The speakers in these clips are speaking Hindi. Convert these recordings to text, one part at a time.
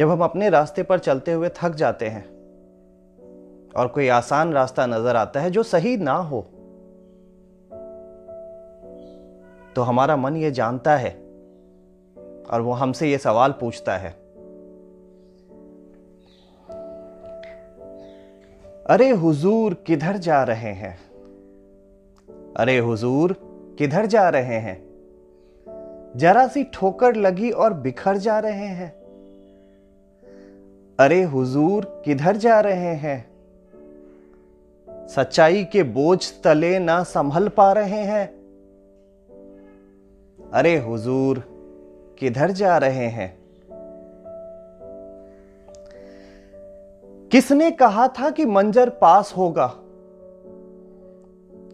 जब हम अपने रास्ते पर चलते हुए थक जाते हैं और कोई आसान रास्ता नज़र आता है जो सही ना हो तो हमारा मन ये जानता है और वो हमसे ये सवाल पूछता है। अरे हुजूर किधर जा रहे हैं? अरे हुजूर किधर जा रहे हैं? जरा सी ठोकर लगी और बिखर जा रहे हैं। अरे हुजूर, किधर जा रहे हैं? सच्चाई के बोझ तले ना संभल पा रहे हैं। अरे हुजूर, किधर जा रहे हैं? किसने कहा था कि मंजर पास होगा?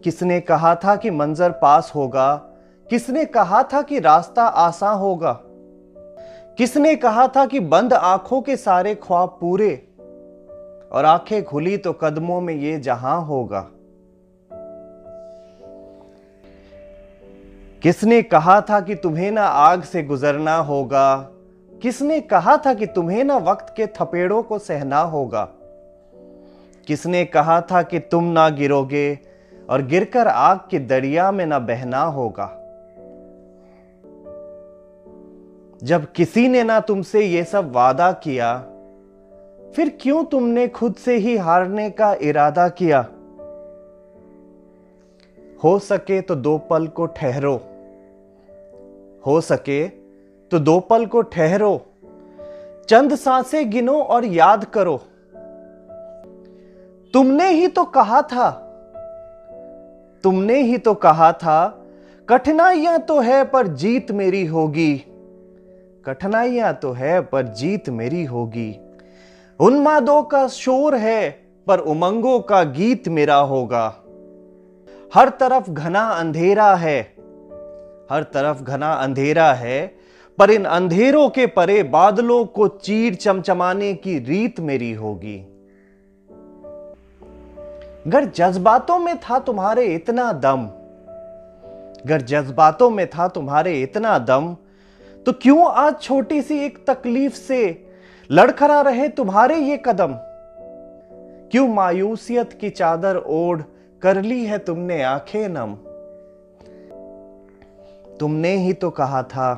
किसने कहा था कि मंजर पास होगा? किसने कहा था कि रास्ता आसान होगा? किसने कहा था कि बंद आँखों के सारे ख्वाब पूरे? और आँखें खुली तो कदमों में ये जहाँ होगा। किसने कहा था कि तुम्हें ना आग से गुजरना होगा? किसने कहा था कि तुम्हें ना वक्त के थपेड़ों को सहना होगा? किसने कहा था कि तुम ना गिरोगे और गिरकर आग के दरिया में ना बहना होगा? जब किसी ने ना तुमसे ये सब वादा किया, फिर क्यों तुमने खुद से ही हारने का इरादा किया? हो सके तो दो पल को ठहरो। हो सके तो दो पल को ठहरो। चंद साँसें गिनो और याद करो। तुमने ही तो कहा था। तुमने ही तो कहा था, कठिनाइयाँ तो है पर जीत मेरी होगी। कठिनाइयाँ तो है, पर जीत मेरी होगी। उन्मादों का शोर है, पर उमंगों का गीत मेरा होगा। हर तरफ़ घना अंधेरा है, हर तरफ़ घना अंधेरा है, पर इन अंधेरों के परे बादलों को चीर चमचमाने की रीत मेरी होगी। अगर जज्बातों में था तुम्हारे इतना दम, अगर जज्बातों में था तुम्हारे इतना दम तो क्यों आज छोटी सी एक तकलीफ़ से लड़खड़ा रहे तुम्हारे ये कदम? क्यों मायूसियत की चादर ओढ़ कर ली है तुमने आँखें नम? तुमने ही तो कहा था,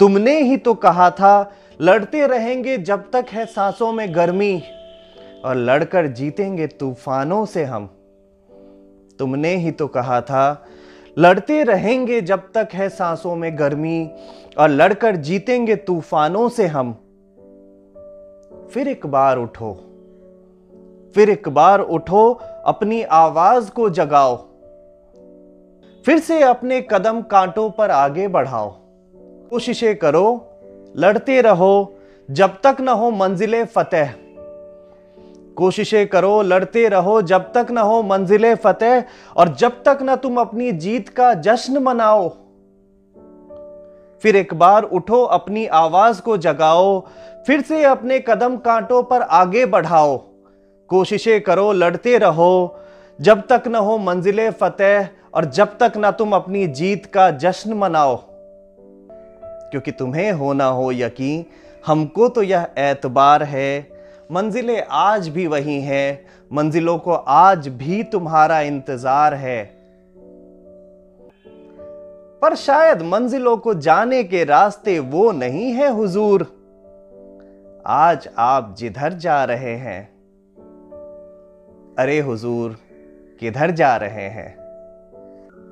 तुमने ही तो कहा था, लड़ते रहेंगे जब तक है सांसों में गर्मी, और लड़कर जीतेंगे तूफानों से हम। तुमने ही तो कहा था लड़ते रहेंगे जब तक है सांसों में गर्मी, और लड़कर जीतेंगे तूफानों से हम। फिर एक बार उठो, फिर एक बार उठो, अपनी आवाज़ को जगाओ। फिर से अपने कदम कांटों पर आगे बढ़ाओ। कोशिशें करो, लड़ते रहो, जब तक न हो मंजिले फतेह। कोशिशें करो, लड़ते रहो, जब तक ना हो मंजिले फतेह, और जब तक ना तुम अपनी जीत का जश्न मनाओ। फिर एक बार उठो, अपनी आवाज़ को जगाओ, फिर से अपने कदम कांटों पर आगे बढ़ाओ। कोशिशें करो, लड़ते रहो, जब तक ना हो मंजिले फतेह, और जब तक ना तुम अपनी जीत का जश्न मनाओ। क्योंकि तुम्हें होना हो यकीन, हमको तो यह एतबार है मंजिलें आज भी वही हैं, मंजिलों को आज भी तुम्हारा इंतज़ार है। पर शायद मंजिलों को जाने के रास्ते वो नहीं है, हुजूर। आज आप जिधर जा रहे हैं। अरे हुजूर, किधर जा रहे हैं?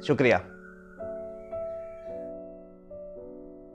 शुक्रिया।